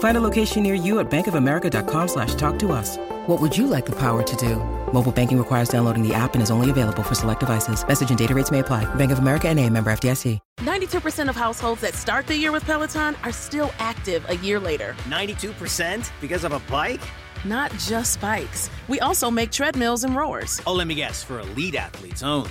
Find a location near you at bankofamerica.com slash talk to us. What would you like the power to do? Mobile banking requires downloading the app and is only available for select devices. Message and data rates may apply. Bank of America and a member FDIC. 92% of households that start the year with Peloton are still active a year later. 92% because of a bike? Not just bikes. We also make treadmills and rowers. Oh, let me guess, for elite athletes only,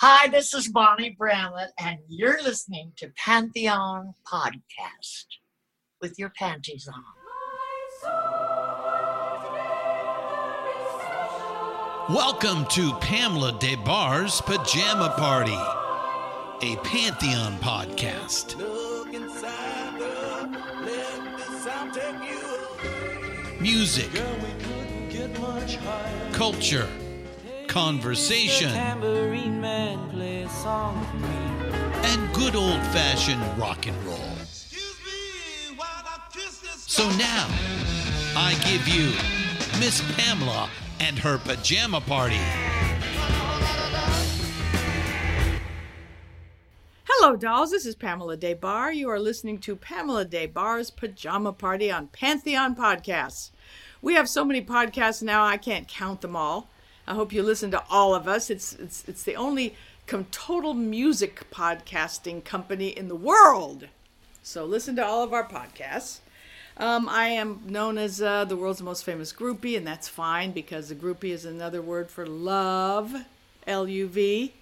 Hi, this is Bonnie Bramlett, and you're listening to Pantheon Podcast with your panties on. Welcome to Pamela Des Barres' Pajama Party, a Pantheon podcast. Music, culture, conversation, and good old fashioned rock and roll. So now, I give you Miss Pamela and her pajama party. Hello, dolls. This is Pamela Des Barres. You are listening to Pamela Des Barres' Pajama Party on Pantheon Podcasts. We have so many podcasts now, I can't count them all. I hope you listen to all of us. It's it's it's the only com- total music podcasting company in the world. So listen to all of our podcasts. Um, I am known as uh, the world's most famous groupie, and that's fine because the groupie is another word for love, L U V.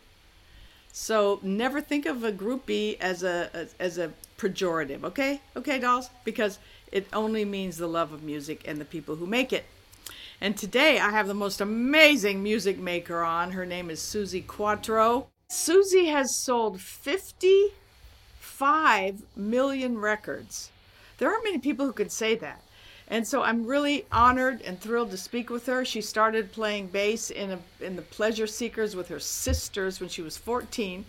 So never think of a groupie as a as, as a pejorative, okay? Okay, dolls, because it only means the love of music and the people who make it. And today I have the most amazing music maker on. Her name is Suzi Quatro. Suzi has sold 55 million records. There aren't many people who could say that. And so I'm really honored and thrilled to speak with her. She started playing bass in, a, in the Pleasure Seekers with her sisters when she was 14.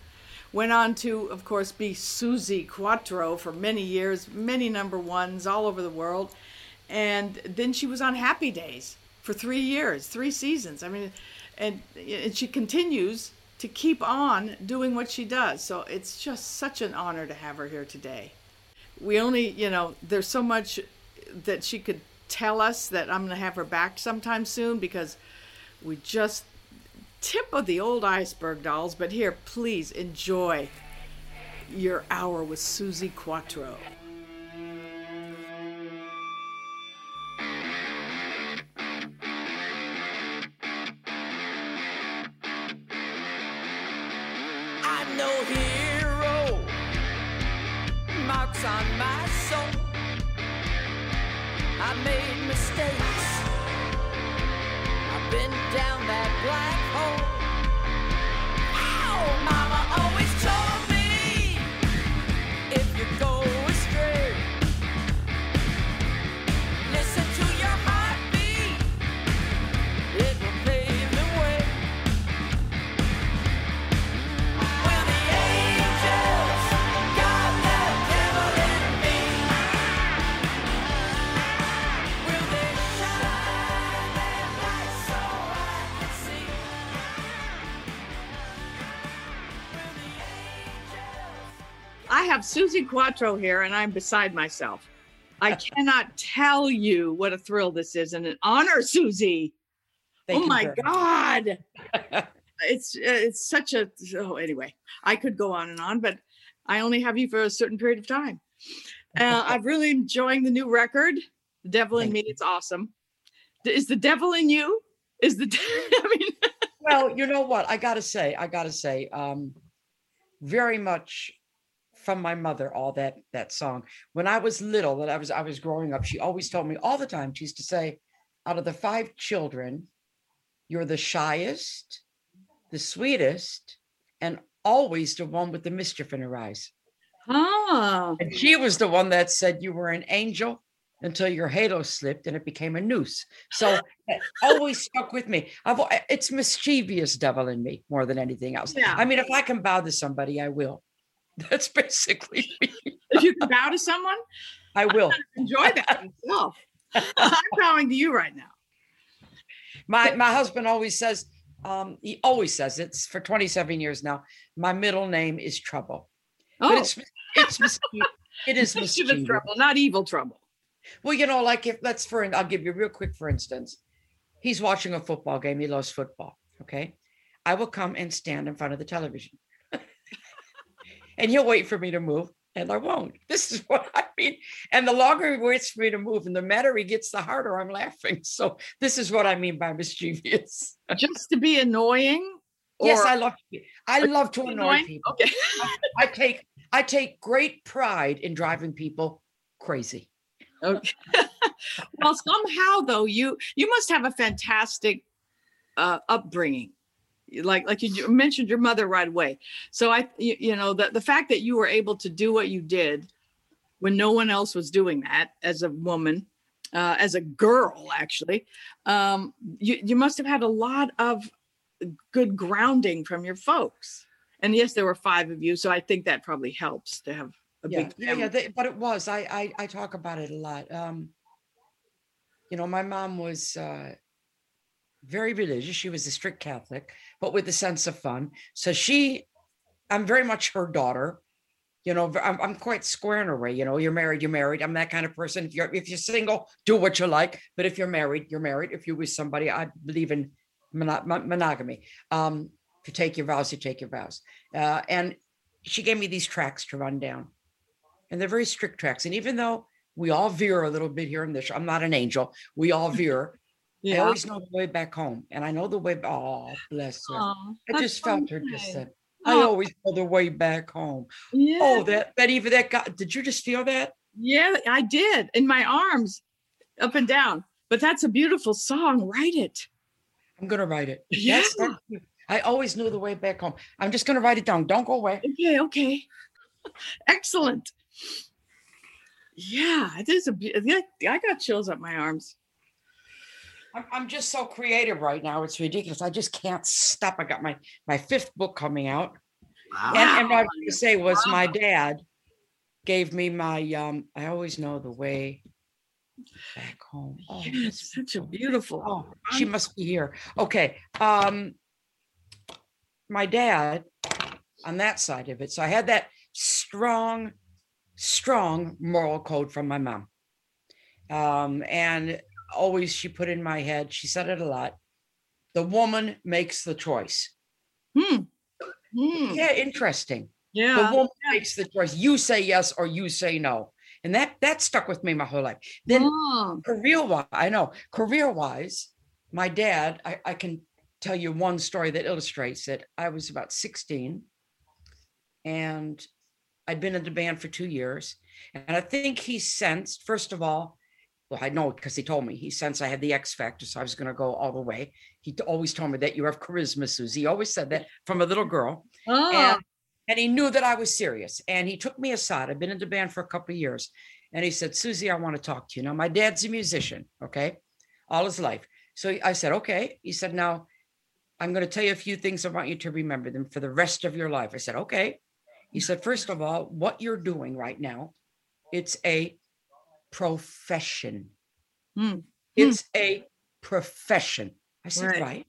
Went on to, of course, be Suzi Quatro for many years, many number ones all over the world. And then she was on Happy Days for three years, three seasons. I mean, and, and she continues to keep on doing what she does. So it's just such an honor to have her here today. We only, you know, there's so much that she could tell us that I'm going to have her back sometime soon because we just tip of the old iceberg dolls. But here, please enjoy your hour with Suzi Quatro. Suzi Quatro here, and I'm beside myself. I cannot tell you what a thrill this is and an honor, Suzi. Thank oh you my God. it's it's such a oh anyway, I could go on and on, but I only have you for a certain period of time. Uh, I'm really enjoying the new record, The Devil in Me. It's awesome. Is the devil in you? Is the I mean well, you know what? I gotta say, I gotta say, um, very much from my mother, all that that song. When I was little, that I was I was growing up, she always told me all the time. She used to say, out of the five children, you're the shyest, the sweetest, and always the one with the mischief in her eyes. Oh. And she was the one that said you were an angel until your halo slipped and it became a noose. So that always stuck with me. I've it's mischievous devil in me more than anything else. Yeah. I mean, if I can to somebody, I will. That's basically me. if you can bow to someone, I will. enjoy that myself. I'm bowing to you right now. My my husband always says, um, he always says it's for 27 years now. My middle name is trouble. Oh, But it's it's it is mischievous. trouble, not evil trouble. Well, you know, like if let's for I'll give you real quick for instance. He's watching a football game. He loves football. Okay. I will come and stand in front of the television. And he'll wait for me to move, and I won't. This is what I mean. And the longer he waits for me to move, and the madder he gets, the harder I'm laughing. So this is what I mean by mischievous. Just to be annoying. yes, I love I love to annoy Annoying? people. Okay. I take I take great pride in driving people crazy. Okay. well, somehow though, you you must have a fantastic uh, upbringing. Like like you mentioned your mother right away. So I you, you know the the fact that you were able to do what you did when no one else was doing that as a woman, uh, as a girl actually, um, you you must have had a lot of good grounding from your folks. And yes, there were five of you, so I think that probably helps to have a yeah, big yeah, yeah. They, but it was. I, I I talk about it a lot. Um, you know, my mom was uh, very religious. She was a strict Catholic, but with a sense of fun. So she, I'm very much her daughter. You know, I'm, I'm quite square in a way. You know, you're married, you're married. I'm that kind of person. If you're if you're single, do what you like. But if you're married, you're married. If you're with somebody, I believe in mon- monogamy. Um, if you take your vows, you take your vows. Uh, and she gave me these tracks to run down and they're very strict tracks. And even though we all veer a little bit here and there, I'm not an angel. We all veer. I always know the way back home, and I know the way. Oh, bless her. I just so felt her just then. I Oh. always know the way back home. Oh, yeah. Oh, that that even that got. Did you just feel that? Yeah, I did in my arms, up and down. But that's a beautiful song. Write it. I'm gonna write it. Yeah. I always knew the way back home. I'm just gonna write it down. Don't go away. Okay, okay. Excellent. Yeah, it is a. yeah, I got chills up my arms. I'm, I'm just so creative right now. It's ridiculous. I just can't stop. I got my my fifth book coming out. And, and what I was going to say was my dad gave me my um I always know the way back home. Oh, it's such a beautiful. beautiful. Oh, she must be here. Okay. Um my dad on that side of it. So I had that strong, strong moral code from my mom. Um, and always she put in my head, she said it a lot. The woman makes the choice. Hmm. Hmm. Yeah, interesting. Yeah. The woman makes the choice. You say yes or you say no. And that that stuck with me my whole life. Then Oh. career wise, I know career wise, my dad, I, I can tell you one story that illustrates it. I was about 16 and I'd been in the band for two years. And I think he sensed, first of all, well, I know because he told me he sensed I had the X factor, so I was going to go all the way. He always told me that you have charisma, Suzi. He always said that from a little girl. Oh. And, and he knew that I was serious. And he took me aside. I've been in the band for a couple of years. And he said, Suzi, I want to talk to you. Now, my dad's a musician, okay, all his life. So I said, okay. He said, now I'm going to tell you a few things. I want you to remember them for the rest of your life. I said, okay. He said, first of all, what you're doing right now, it's a profession. Hmm. It's a profession. I said, Right. right.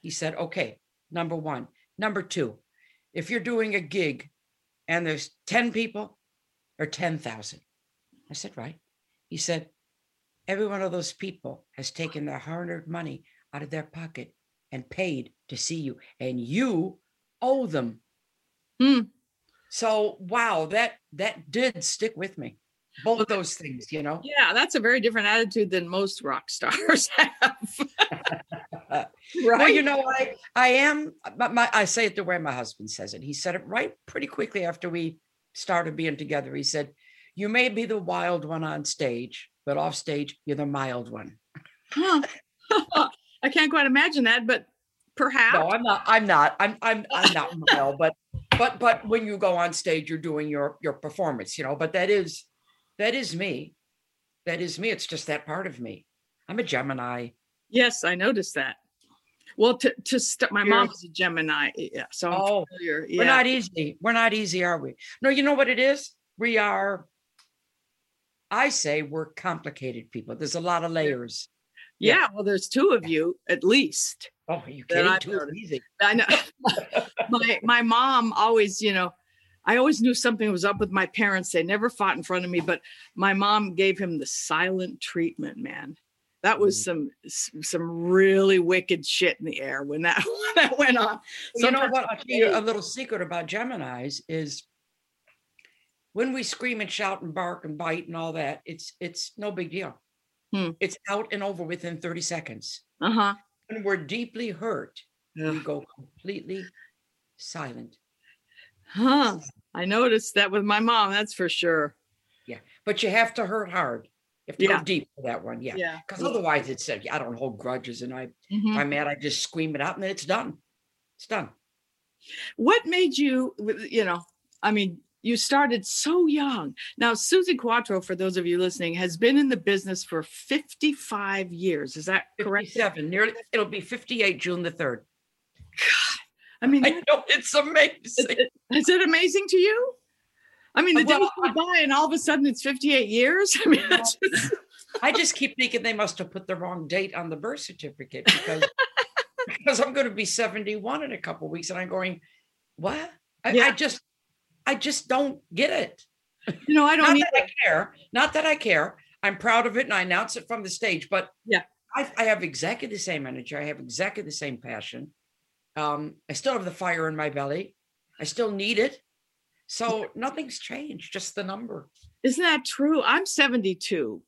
He said, okay, number one. Number two, if you're doing a gig and there's 10 people or 10,000. I said, right. He said, every one of those people has taken their hard earned money out of their pocket and paid to see you, and you owe them. Hmm. So, wow, that that did stick with me. Both of those things, you know. Yeah, that's a very different attitude than most rock stars have. right. Well, you know, I I am. My, my, I say it the way my husband says it. He said it right pretty quickly after we started being together. He said, "You may be the wild one on stage, but off stage, you're the mild one." Huh. I can't quite imagine that, but perhaps. No, I'm not. I'm not. I'm I'm I'm not mild, but but but when you go on stage, you're doing your your performance, you know. But that is that is me. That is me. It's just that part of me. I'm a Gemini. Yes, I noticed that. Well, to to st- my You're- mom is a Gemini, yeah. So I'm Oh, familiar. We're not easy. We're not easy, are we? No, you know what it is? We are, I say we're complicated people. There's a lot of layers. yeah. Well, there's two of you at least. Oh, you kidding? I've easy. I know. my my mom always, you know, I always knew something was up with my parents. They never fought in front of me, but my mom gave him the silent treatment, man. That was some some really wicked shit in the air when that when that went on. you know what? I'll tell you a little secret about Geminis is when we scream and shout and bark and bite and all that, it's it's no big deal. Hmm. It's out and over within 30 seconds. Uh-huh. When we're deeply hurt, we go completely silent. Huh. I noticed that with my mom, that's for sure. Yeah. But you have to hurt hard. If You have to Yeah. go deep for that one. Yeah. Yeah. Because otherwise it's uh, I don't hold grudges and I Mhm. if I'm mad, I just scream it out and then it's done. It's done. What made you, you know, I mean, you started so young. Now, Suzi Quatro, for those of you listening, has been in the business for 55 years. Is that correct? 57. Nearly it'll be 58 June the 3rd. I mean, I know it's amazing. is it amazing to you? I mean, the Well, days go by and all of a sudden it's 58 years. I mean, just, I just keep thinking they must have put the wrong date on the birth certificate because because I'm going to be 71 in a couple weeks, and I'm going, what? I, I just, I just don't get it. you know, I don't Not that I care. Not that I care. I'm proud of it, and I announce it from the stage. But Yeah. I, I have exactly the same energy. I have exactly the same passion. Um, I still have the fire in my belly. I still need it. So nothing's changed. Just the number. Isn't that true? I'm 72.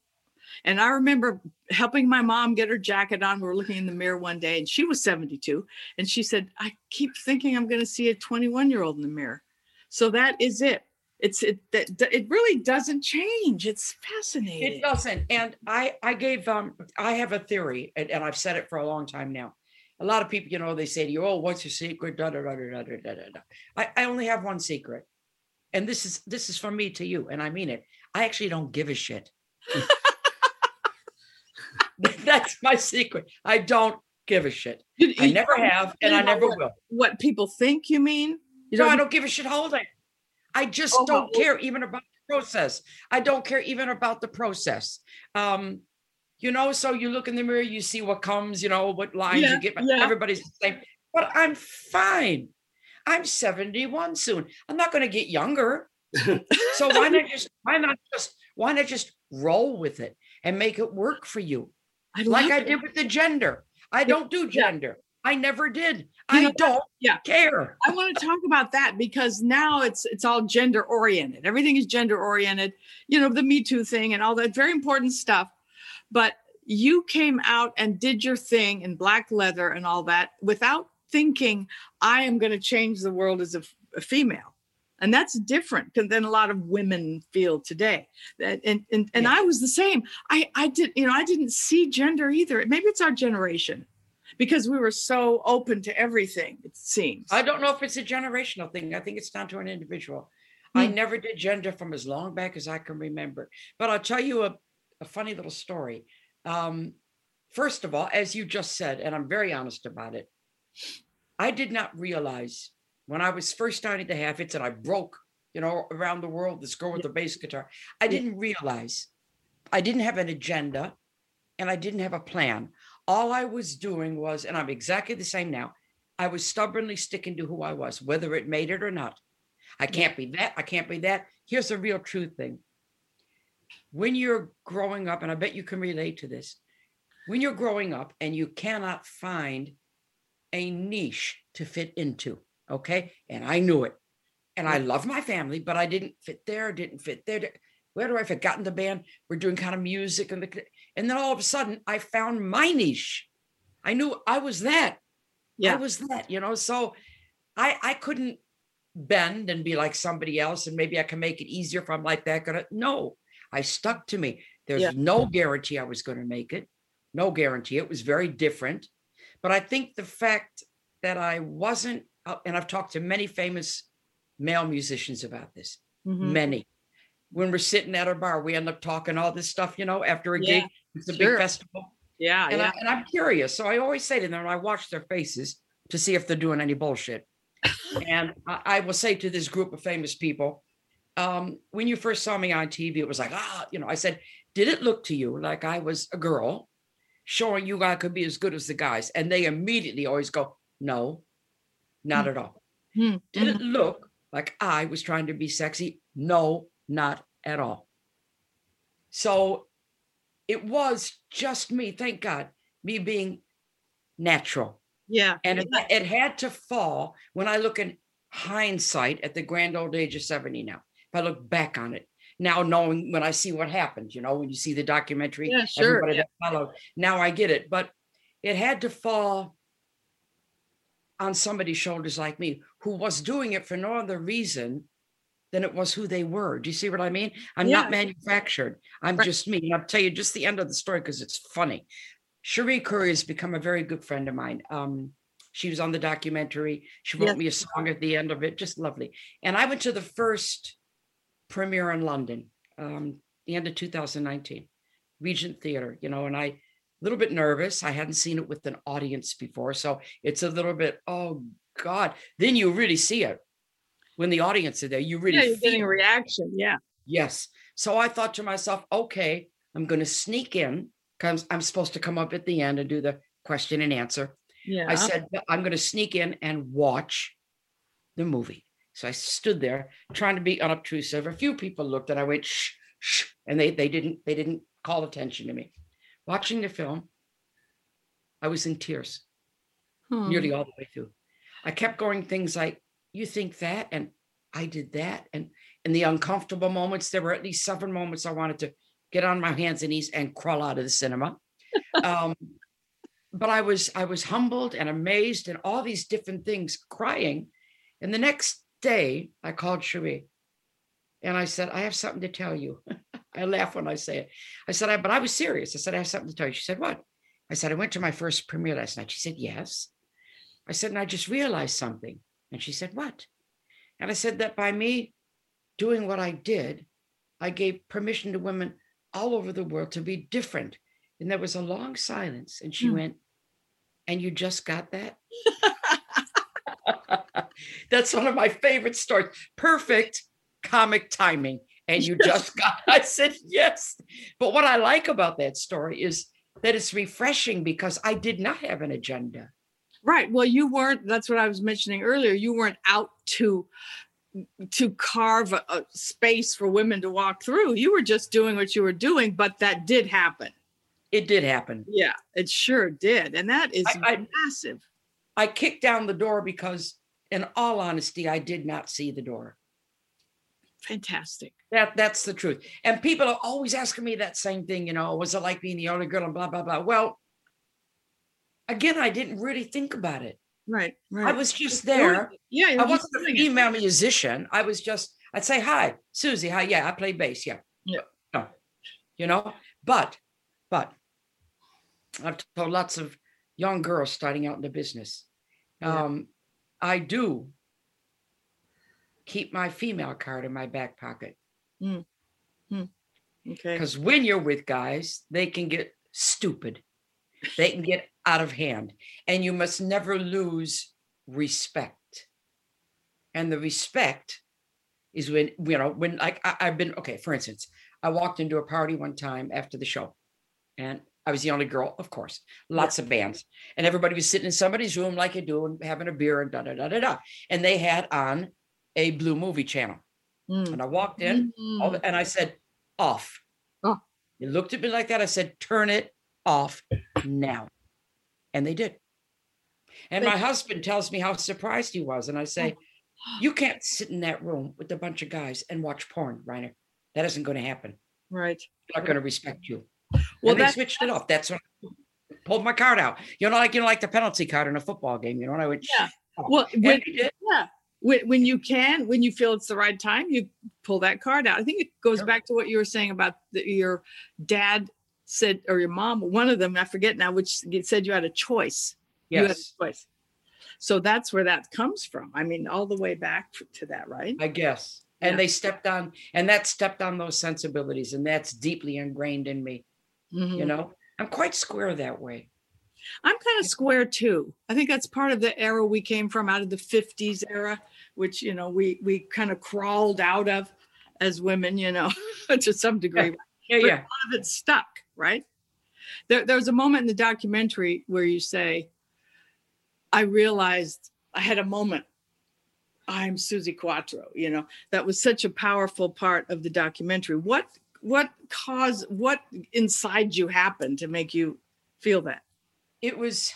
And I remember helping my mom get her jacket on. We were looking in the mirror one day and she was 72. And she said, I keep thinking I'm going to see a 21 year old in the mirror. So that is it. It's it that it really doesn't change. It's fascinating. It doesn't. And I I gave um I have a theory, and, and I've said it for a long time now a lot of people, you know, they say to you, "Oh, what's your secret?" Da da da da da da da. I, I only have one secret, and this is this is from me to you, and I mean it. I actually don't give a shit. That's my secret. I don't give a shit. You, you, I never have, and I never what, will. What people think, you mean? You no, don't, I don't give a shit. Holding. I just oh, don't care even about the process. I don't care even about the process. Um, you know, so you look in the mirror, you see what comes, you know, what lines Yeah, you get. yeah. Everybody's the same, but I'm fine. I'm 71 soon. I'm not going to get younger. so why not just why not just why not just roll with it and make it work for you? I like I it. did with the gender. I don't do gender. I never did. You I know, don't yeah. care. I want to talk about that because now it's it's all gender oriented. Everything is gender oriented. You know, the Me Too thing and all that very important stuff. But you came out and did your thing in black leather and all that without thinking I am going to change the world as a female. And that's different than- a lot of women feel today. That- And and, and Yeah. I was the same. I I did you know I didn't see gender either. Maybe it's our generation because we were so open to everything. It seems. I don't know if it's a generational thing. I think it's down to an individual. I Hmm. never did gender from as long back as I can remember. But I'll tell you a, a funny little story. Um, first of all, as you just said, and I'm very honest about it, I did not realize when I was first starting to have hits and I broke, you know, around the world, this girl with the bass guitar, I didn't realize I didn't have an agenda and I didn't have a plan. All I was doing was, and I'm exactly the same now, I was stubbornly sticking to who I was, whether it made it or not. I can't be that. I can't be that. Here's the real true thing. When you're growing up, and I bet you can relate to this, when you're growing up and you cannot find a niche to fit into, okay? And I knew it. And I love my family, but I didn't fit there, didn't fit there. Where do I fit? Got in the band. We're doing kind of music. And, the, and then all of a sudden, I found my niche. I knew I was that. Yeah. I was that, you know. So I I couldn't bend and be like somebody else, and maybe I can make it easier if I'm like that. Gonna no, I stuck to me. There's yeah. no guarantee I was going to make it. No guarantee. It was very different. But I think the fact that I wasn't, uh, and I've talked to many famous male musicians about this, mm-hmm. many. When we're sitting at a bar, we end up talking all this stuff, you know, after a yeah, gig. It's a sure. big festival. Yeah. And, yeah. I, and I'm curious. So I always say to them, I watch their faces to see if they're doing any bullshit. and I, I, will say to this group of famous people, um, when you first saw me on TV, it was like, ah, you know, I said, did it look to you like I was a girl showing you I could be as good as the guys? And they immediately always go, no, not mm-hmm. at all. Mm-hmm. Did it look like I was trying to be sexy? No, not at all. So it was just me, thank God, me being natural. Yeah. And it, it had to fall when I look in hindsight at the grand old age of 70 now. If I look back on it, now knowing when I see what happened, you know, when you see the documentary, yeah, sure. everybody yeah. that followed, now I get it. But it had to fall on somebody's shoulders like me, who was doing it for no other reason than it was who they were. Do you see what I mean? I'm yeah. not manufactured. I'm right. just me. And I'll tell you just the end of the story because it's funny. Cherie Currie has become a very good friend of mine. Um, she was on the documentary. She wrote yes. me a song at the end of it, just lovely. And I went to the first premiere in London, um, the end of 2019, Regent Theatre, you know, and I a little bit nervous. I hadn't seen it with an audience before. So it's a little bit, oh God. Then you really see it when the audience are there. You really yeah, you're getting a reaction. Yeah. Yes. So I thought to myself, okay, I'm going to sneak in because I'm supposed to come up at the end and do the question and answer. Yeah. I said, I'm going to sneak in and watch the movie. So I stood there trying to be unobtrusive. A few people looked and I went, shh, shh, and they, they didn't, they didn't call attention to me. Watching the film, I was in tears hmm. nearly all the way through. I kept going things like, you think that? And I did that. And in the uncomfortable moments, there were at least seven moments I wanted to get on my hands and knees and crawl out of the cinema. um, but I was I was humbled and amazed and all these different things, crying. And the next day, I called Cherie and I said, I have something to tell you. I laugh when I say it. I said, I, but I was serious. I said, I have something to tell you. She said, What? I said, I went to my first premiere last night. She said, Yes. I said, and I just realized something. And she said, What? And I said that by me doing what I did, I gave permission to women all over the world to be different. And there was a long silence. And she hmm. went, And you just got that? That's one of my favorite stories. Perfect comic timing. And you just got, I said, yes. But what I like about that story is that it's refreshing because I did not have an agenda. Right. Well, you weren't, that's what I was mentioning earlier. You weren't out to to carve a, a, space for women to walk through. You were just doing what you were doing, but that did happen. It did happen. Yeah, it sure did. And that is I, massive. I kicked down the door because in all honesty, I did not see the door. Fantastic. That that's the truth. And people are always asking me that same thing, you know, was it like being the only girl and blah blah blah. Well, again, I didn't really think about it. Right, right. I was just there. Yeah, I wasn't a female it. musician. I was just, I'd say, hi, Suzi, hi, yeah, I play bass. Yeah. Yeah. No, you know, but, but I've told lots of young girls starting out in the business. Yeah. Um, I do keep my female card in my back pocket. Mm. Mm. Okay. Because when you're with guys, they can get stupid. They can get out of hand. And you must never lose respect. And the respect is when, you know, when like I, I've been, okay, for instance, I walked into a party one time after the show and I was the only girl, of course, lots yeah. of bands. And everybody was sitting in somebody's room like you do and having a beer and da da da da da. And they had on a blue movie channel. Mm. And I walked in Mm. and I said, off. Oh. He looked at me like that. I said, turn it off now. And they did. And They- my husband tells me how surprised he was. And I say, you can't sit in that room with a bunch of guys and watch porn, Rainer. That isn't going to happen. Right. Not going to respect you. Well, Well, they switched it off. That's when I pulled my card out. You know, like you know, like the penalty card in a football game. You know, and I went, Yeah. "Shut up." Well, when, yeah, when, when you can, when you feel it's the right time, you pull that card out. I think it goes Sure. back to what you were saying about the, your dad said, or your mom, one of them, I forget now, which said you had a choice. You had a yes, choice. So that's where that comes from. I mean, all the way back to that, right? I guess. And Yeah. they stepped on, and that stepped on those sensibilities, and that's deeply ingrained in me. You Mhm. know, I'm quite square that way. I'm kind of square too. I think that's part of the era we came from out of the 50s era, which, you know, we we kind of crawled out of as women, you know, to some degree. Yeah, But yeah. a lot of it stuck, right? There, there was a moment in the documentary where you say, I realized I had a moment. I'm Suzi Quatro, you know, that was such a powerful part of the documentary. What what caused what inside you happened to make you feel that? It was,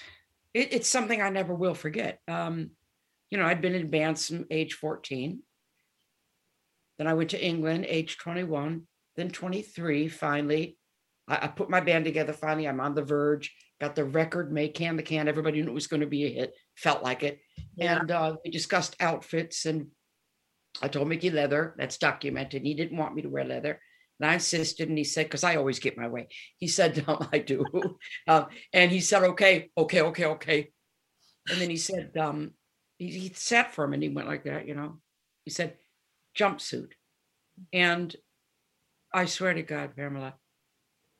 it, it's something I never will forget. Um, you know, I'd been in bands from age 14. Then I went to England, age 21, then 23. Finally, I, I put my band together. Finally, I'm on the verge. Got the record made, can the can. Everybody knew it was going to be a hit. Felt like it. Yeah. And uh, we discussed outfits, and I told Mickie leather. That's documented. He didn't want me to wear leather. And I insisted, and he said, because I always get my way. He said, um, I do. um, and he said, okay, okay, okay, okay. And then he said, um, he, he sat for him and he went like that, you know. He said, jumpsuit. And I swear to God, Pamela,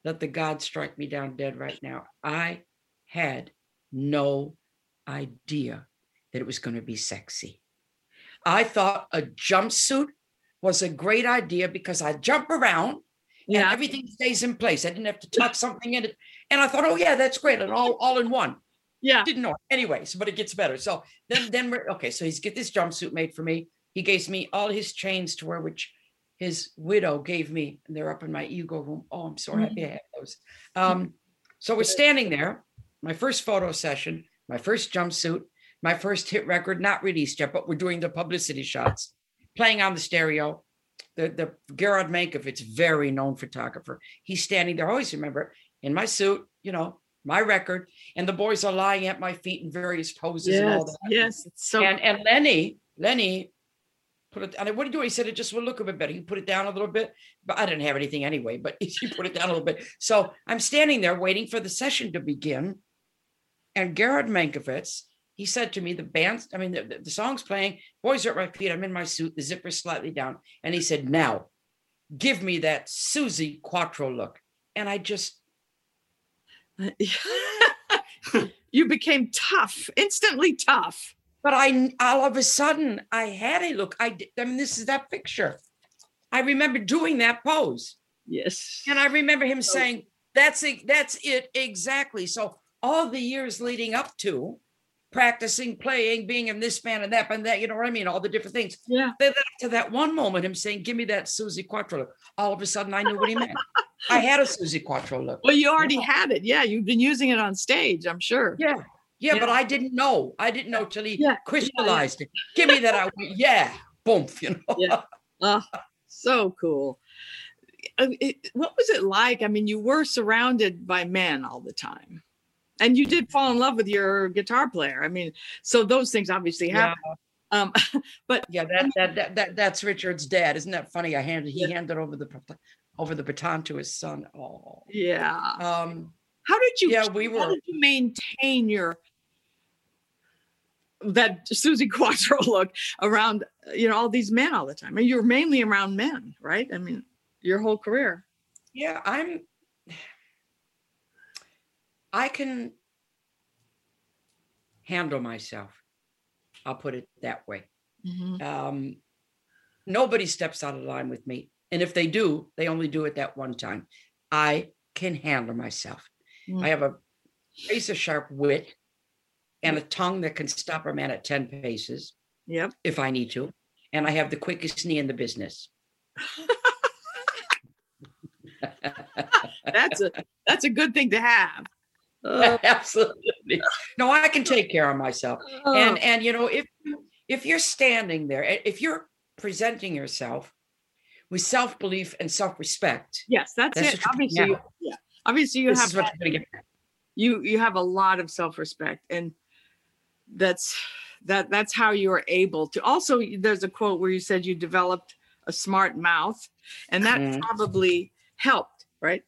let the God strike me down dead right now. I had no idea that it was going to be sexy. I thought a jumpsuit was a great idea because I jump around and everything stays in place. I didn't have to tuck something in it. And I thought, oh yeah, that's great. And all, all in one. Yeah. Didn't know. Anyways, but it gets better. So then then we're okay. So he's get this jumpsuit made for me. He gives me all his chains to wear, which his widow gave me. And they're up in my ego room. Oh, I'm so happy I have those. Um, so we're standing there, my first photo session, my first jumpsuit, my first hit record, not released yet, but we're doing the publicity shots, playing on the stereo. The the Gered Mankowitz, very known photographer. He's standing there. I always remember in my suit, you know, my record, and the boys are lying at my feet in various poses and all Yes. that. Yes. So And and Lenny, Lenny put it, and what did he do? He said it just will look a bit better. He put it down a little bit, but I didn't have anything anyway, but he put it down a little bit. So I'm standing there waiting for the session to begin. And Gered Mankowitz, he said to me, the band's, I mean, the, the, song's playing, boys are at my feet, I'm in my suit, the zipper's slightly down. And he said, now give me that Suzi Quatro look. And I just, you became tough, instantly tough. but I all of a sudden I had a look. I, I mean, this is that picture. I remember doing that pose. Yes. And I remember him oh. saying, "That's it. That's it exactly." So all the years leading up to practicing, playing, being in this band and that band, that you know what I mean, all the different things. Yeah. Then to that one moment, him saying, "Give me that Suzi Quatro." look," All of a sudden, I knew what he meant. I had a Suzi Quatro look. Well, you already had it. Yeah. You've been using it on stage, I'm sure. Yeah. Yeah, Yeah. but I didn't know. I didn't know till he Yeah, yeah, yeah. crystallized it. Give me that. I went, yeah, boom. You know. Yeah. Oh, so cool. Uh, it- what was it like? I mean, you were surrounded by men all the time. And you did fall in love with your guitar player. I mean, so those things obviously Yeah. happen. Um, but Yeah, that, that that that that's Richard's dad. Isn't that funny? I handed he handed over the over the baton to his son. Oh, yeah. um, How did you yeah, we how were. did you maintain your that Suzi Quatro look around you know all these men all the time? I mean, you're mainly around men, right? I mean, your whole career. Yeah, I'm. I can handle myself. I'll put it that way. Mhm. Um, nobody steps out of line with me, and if they do, they only do it that one time. I can handle myself. Mm. I have a razor sharp wit and a tongue that can stop a man at ten paces. Yep. if I need to. and I have the quickest knee in the business. That's a that's a good thing to have. Oh. Absolutely. No, I can take care of myself. Oh. And and you know, if if you're standing there, if you're presenting yourself with self-belief and self-respect. Yes, that's, That's it. Obviously, you, yeah. Obviously, you this have that- you're gonna get. you you have a lot of self-respect, and that's that that's how you are able to. Also, there's a quote where you said you developed a smart mouth, and that Mhm. probably helped, right?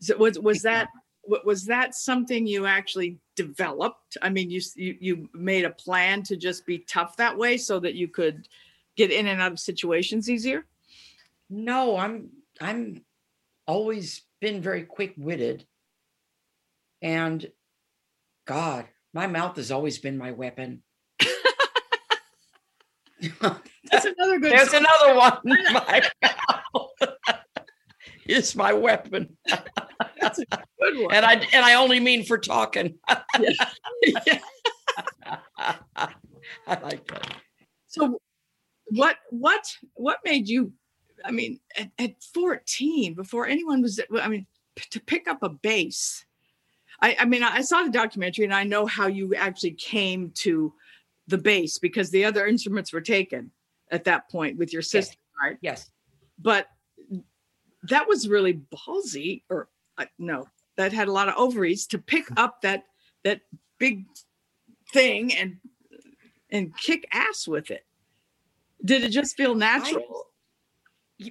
So was was that was that something you actually developed? I mean, you you you made a plan to just be tough that way so that you could get in and out of situations easier. No, I'm I'm always been very quick-witted. And God, my mouth has always been my weapon. That's another good. There's another one. My mouth is my weapon. That's a good one. And I and I only mean for talking. Yeah. I like that. So what what what made you I mean at, at 14 before anyone was I mean p- to pick up a bass I I mean I saw the documentary and I know how you actually came to the bass because the other instruments were taken at that point with your sister right Yes. but that was really ballsy or uh, no that had a lot of ovaries to pick up that that big thing and and kick ass with it did it just feel natural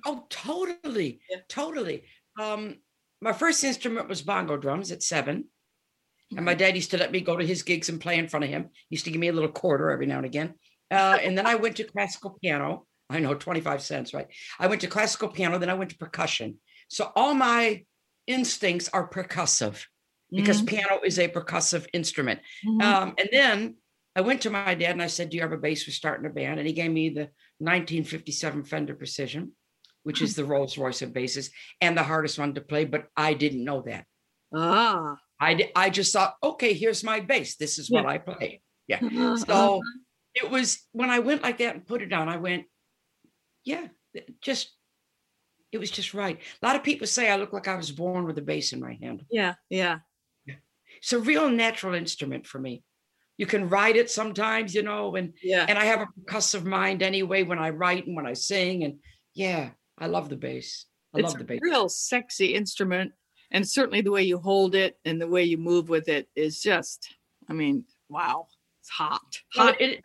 Oh, totally. Yeah. Totally. Um, my first instrument was bongo drums at seven. And my dad used to let me go to his gigs and play in front of him. He used to give me a little quarter every now and again. Uh, and then I went to classical piano. I know 25 cents, right? I went to classical piano, then I went to percussion. So all my instincts are percussive because piano is a percussive instrument. Mhm. Um, and then I went to my dad and I said, Do you have a bass? We're starting a band. And he gave me the 1957 Fender Precision, which is the Rolls Royce of basses and the hardest one to play. But I didn't know that. ah I, I just thought, okay, here's my bass. This is what Yeah. I play. Yeah. Uh-huh. So it was when I went like that and put it down, I went, yeah, just, it was just right. A lot of people say I look like I was born with a bass in my hand. yeah yeah It's a real natural instrument for me. You can write it sometimes, you know, and yeah and I have a percussive mind anyway when I write and when I sing. And yeah, I love the bass. I it's love the a bass. real sexy instrument and certainly the way you hold it and the way you move with it is just i mean wow it's hot Well, hot it-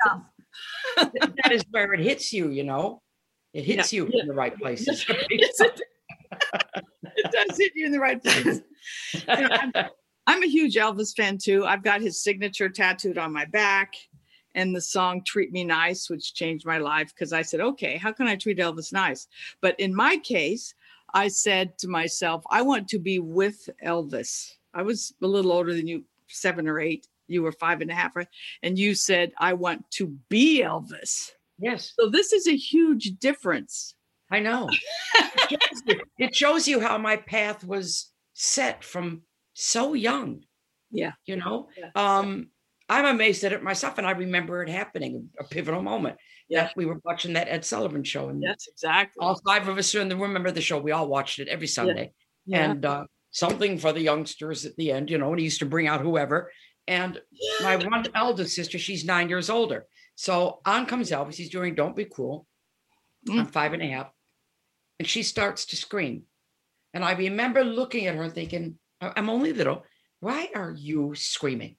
that is where it hits you, you know. It Yeah, hits you yeah. in the right places. Yes, it, it does hit you in the right place You know, I'm, I'm a huge Elvis fan too. I've got his signature tattooed on my back and the song Treat Me Nice, which changed my life because I said, okay, how can I treat Elvis nice? But in my case, I said to myself, I want to be with Elvis. I was a little older than you, seven or eight. You were five and a half, right? And you said, I want to be Elvis. Yes, So this is a huge difference. I know. It shows you- it shows you how my path was set from so young. Yeah. You know, Yeah. um, I'm amazed at it myself, and I remember it happening, a pivotal moment. Yeah. that we were watching that Ed Sullivan show, and Yes, exactly. all five of us are in the room. Remember the show? We all watched it every Sunday. Yeah. and uh, something for the youngsters at the end, you know, and he used to bring out whoever. And my one eldest sister, she's nine years older. So on comes Elvis. He's doing Don't Be Cruel. I'm five and a half. And she starts to scream. And I remember looking at her thinking, "I- I'm only little. Why are you screaming?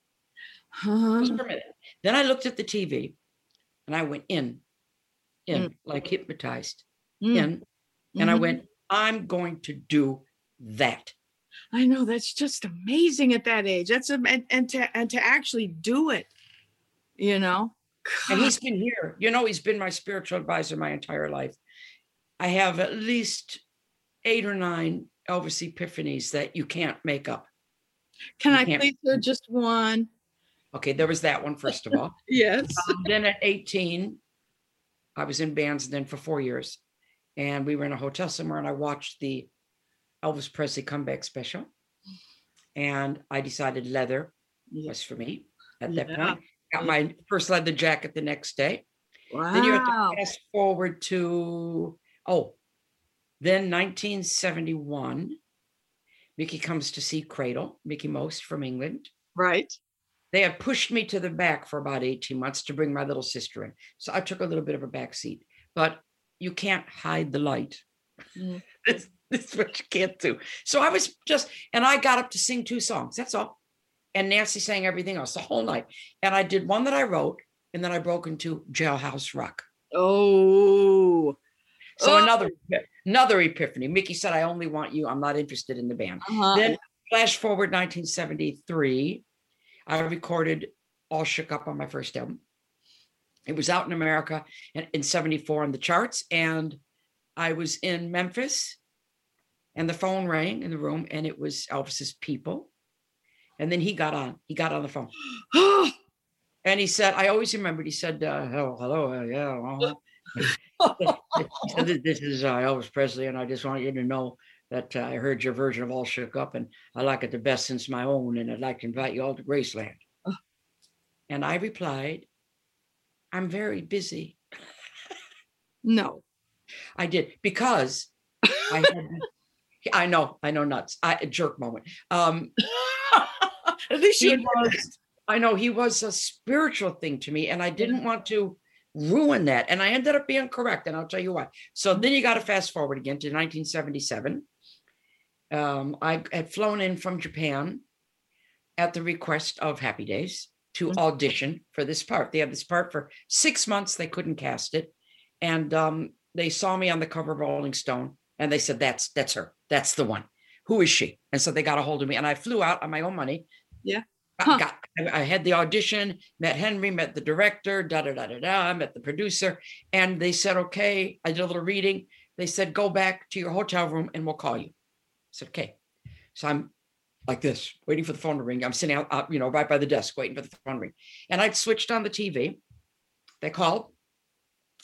Just for a minute. Then I looked at the TV and I went in, in, like hypnotized, Mm. in. And I Mhm. went, I'm going to do that. I know that's just amazing at that age. That's a, and, and to and to actually do it, you know. And he's been here. You know, he's been my spiritual advisor my entire life. I have at least eight or nine Elvis epiphanies that you can't make up. Can you I please hear just one? Okay, there was that one, first of all. Yes. Um, then at 18, I was in bands then for four years. And we were in a hotel somewhere and I watched the Elvis Presley comeback special. And I decided leather was for me at that Yeah. point. Got my first leather jacket the next day. Wow. Then you have to fast forward to oh, then 1971. Mickie comes to see Cradle, Mickie Most from England. Right. They had pushed me to the back for about 18 months to bring my little sister in. So I took a little bit of a back seat, but you can't hide the light. Mm. That's, that's what you can't do. So I was just, and I got up to sing two songs. That's all. And Nancy sang everything else the whole night. And I did one that I wrote, and then I broke into Jailhouse Rock. Oh. So Oh. another another epiphany. Mickie said, "I only want you. I'm not interested in the band." Uh-huh. Then flash forward 1973, I recorded "All Shook Up" on my first album. It was out in America in, in 74 on the charts, and I was in Memphis, and the phone rang in the room, and it was Elvis's people. And then he got on. He got on the phone, and he said, "I always remembered." He said, uh, "Hello, hello, uh, yeah." uh-huh." Said, "This- is uh, Elvis Presley, and I just want you to know that uh, I heard your version of All Shook Up, and I like it the best since my own, and I'd like to invite you all to Graceland. And I replied, I'm very busy. No. I did because I had, I know, I know nuts. I a jerk moment. Um At least he you was, I know he was a spiritual thing to me, and I didn't want to ruin that. And I ended up being correct, and I'll tell you why. So then you got to fast forward again to 1977. Um, I had flown in from Japan at the request of Happy Days to audition for this part. They had this part for six months. They couldn't cast it, and um, they saw me on the cover of Rolling Stone, and they said, "That's that's her. That's the one. Who is she?" And so they got a hold of me, and I flew out on my own money. Yeah. I got I had the audition, met Henry, met the director, da da da da da, met the producer, and they said, okay, I did a little reading. They said, go back to your hotel room and we'll call you. I said, okay. So I'm like this, waiting for the phone to ring. I'm sitting out, out, you know, right by the desk, waiting for the phone to ring. And I'd switched on the TV. They called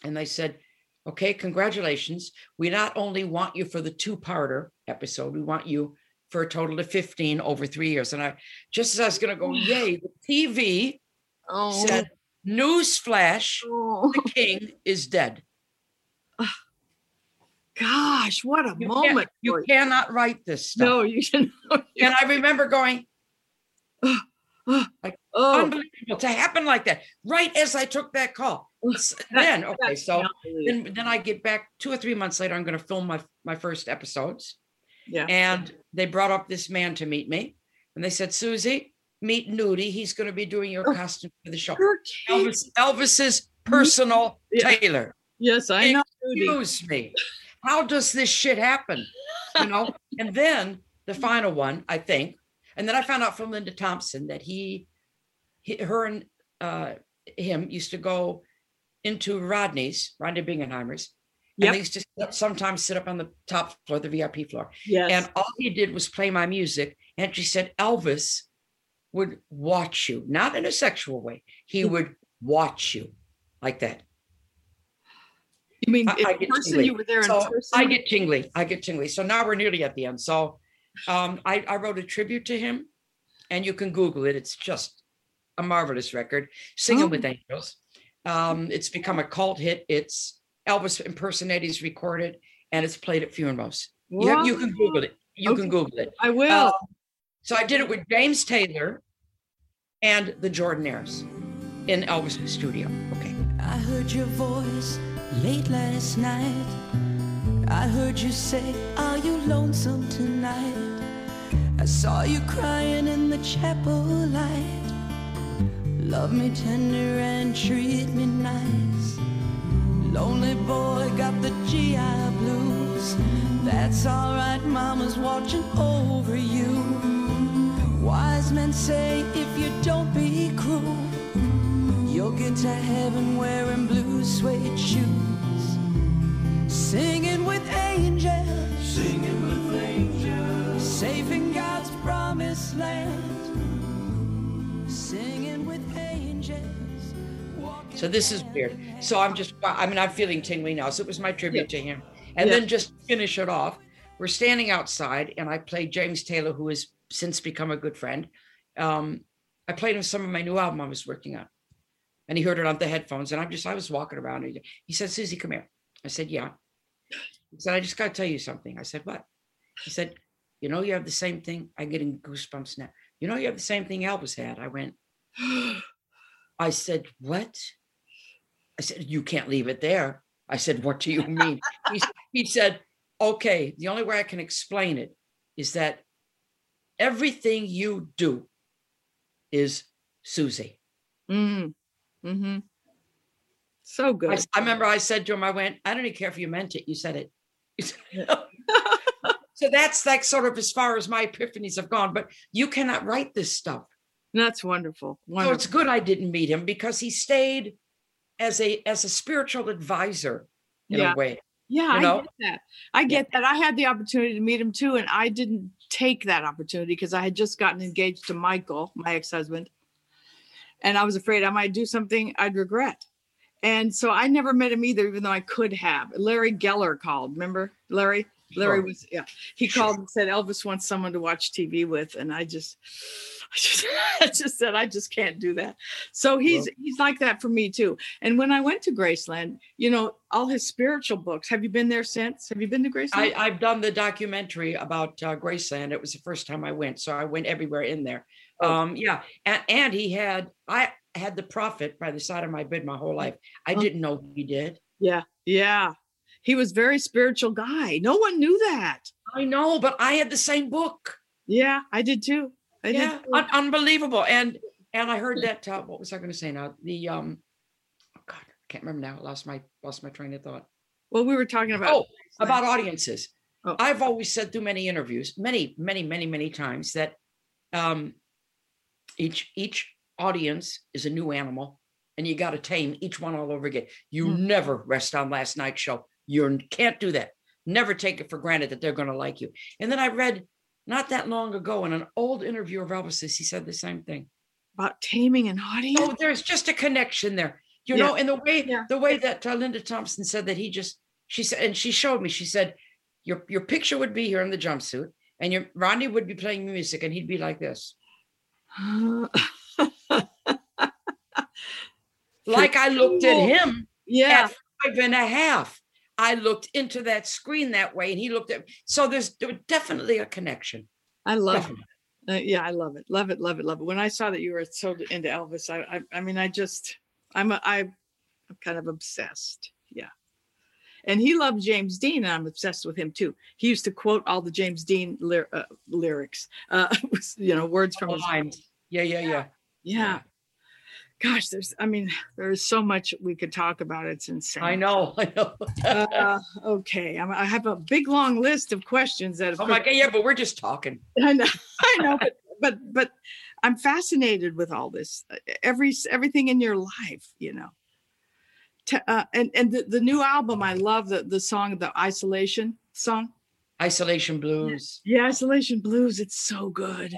and they said, okay, congratulations. We not only want you for the two-parter episode, we want you for a total of 15 over three years. And I just as I was gonna go, yay, the TV Oh. said, newsflash, Oh. the king is dead. Gosh, what a You, moment. you cannot write this stuff. No, you should not. And I remember going, like, Oh. unbelievable to happen like that, right as I took that call. Then, okay, so then, then I get back two or three months later, I'm going to film my, my first episodes. Yeah. And they brought up this man to meet me. And they said, Suzi, meet Nudie. He's going to be doing your costume for the show. Elvis, Elvis's personal Yeah. tailor. Yes, I know. Excuse me. How does this shit happen? You know? and then the final one, I think, and then I found out from Linda Thompson that he, he her and uh, him used to go into Rodney's, Rodney Bingenheimer's, Yep. and they used to sit- sometimes sit up on the top floor, the VIP floor. Yes. And all he did was play my music. And she said Elvis would watch you, not in a sexual way. He would watch you like that. you mean I- I get person? tingly. You were there in So person? I get tingly. I get tingly. So now we're nearly at the end. So um, I, I wrote a tribute to him, and you can Google it. It's just a marvelous record. Singing Oh. with Angels. Um, it's become a cult hit. It's Elvis impersonators recorded, and it's played at funerals. You, have- you can Google it. You can Google it. I will. Um, so I did it with James Taylor and the Jordanaires in Elvis' studio. Okay. I heard your voice late last night. I heard you say, Are you lonesome tonight? I saw you crying in the chapel light. Love me tender and treat me nice. Lonely boy got the GI blues. That's alright, mama's watching over you. Wise men say if you don't be cruel, you'll get to heaven wearing blue suede shoes. Singing with angels, singing with angels, safe in God's promised land. So this is weird. So I'm just, I mean, I'm feeling tingly now. So it was my tribute to him. And Yeah. then just finish it off, we're standing outside and I played James Taylor, who has since become a good friend. Um, I played him some of my new album I was working on. and he heard it on the headphones. And I'm just, I was walking around. And he, he said, Suzi, come here. I said, yeah. He said, I just got to tell you something. I said, what? He said, you know, you have the same thing. I'm getting goosebumps now. You know, you have the same thing Elvis had. I went, I said, what? I said, you can't leave it there. I said, what do you mean? he, he said, okay, the only way I can explain it is that everything you do is Suzi. Mm. Mm-hmm. So good. I, I, remember I said to him, I went, I don't even care if you meant it. You said it. so that's like sort of as far as my epiphanies have gone. But you cannot write this stuff. That's wonderful. wonderful. So it's good I didn't meet him because he stayed as a as a spiritual advisor in yeah. a way. Yeah, you know? I get that. I get yeah. that. I had the opportunity to meet him too, and I didn't take that opportunity because I had just gotten engaged to Michael, my ex-husband, and I was afraid I might do something I'd regret. And so I never met him either, even though I could have. Larry Geller called. Remember Larry? Larry was yeah. He called and said Elvis wants someone to watch TV with, and I just, I just, I just said I just can't do that. So he's well, he's like that for me too. And when I went to Graceland, you know, all his spiritual books. Have you been there since? Have you been to Graceland? I, have done the documentary about uh, Graceland. It was the first time I went, so I went everywhere in there. Oh. Um, yeah, and, and he had I had the prophet by the side of my bed my whole life. I oh. didn't know he did. Yeah, yeah. He was very spiritual guy. No one knew that. I know, but I had the same book. Yeah, I did too. I yeah, did too. Un- unbelievable. And and I heard that. Uh, what was I going to say now? The um, oh God, I can't remember now. I lost my lost my train of thought. Well, we were talking about oh about audiences. Oh. I've always said through many interviews, many, many, many, many times that um, each each audience is a new animal, and you got to tame each one all over again. You mm-hmm. never rest on last night's show. You can't do that. Never take it for granted that they're going to like you. And then I read not that long ago in an old interview of Elvis's, he said the same thing about taming an audience. Oh, there's just a connection there, you yeah. know. And the way yeah. the way that uh, Linda Thompson said that he just she said, and she showed me. She said, your your picture would be here in the jumpsuit, and your Ronnie would be playing music, and he'd be like this. like I looked at him yeah. at five and a half. I looked into that screen that way, and he looked at. So there's there definitely a connection. I love it. Uh, yeah, I love it, love it, love it, love it. When I saw that you were so into Elvis, I, I, I mean, I just, I'm, a, I, I'm kind of obsessed. Yeah, and he loved James Dean, and I'm obsessed with him too. He used to quote all the James Dean ly- uh, lyrics, uh, you know, words from his mind. Yeah, yeah, yeah, yeah gosh, there's, I mean, there's so much we could talk about. It's insane. I know. I know. uh, okay. I'm, i have a big, long list of questions that. Oh my God. Yeah, but we're just talking. I know. I know. but, but, but I'm fascinated with all this, every, everything in your life, you know. Uh, and and the, the new album, I love the, the song, the isolation song. Isolation blues. Yeah, isolation blues. It's so good.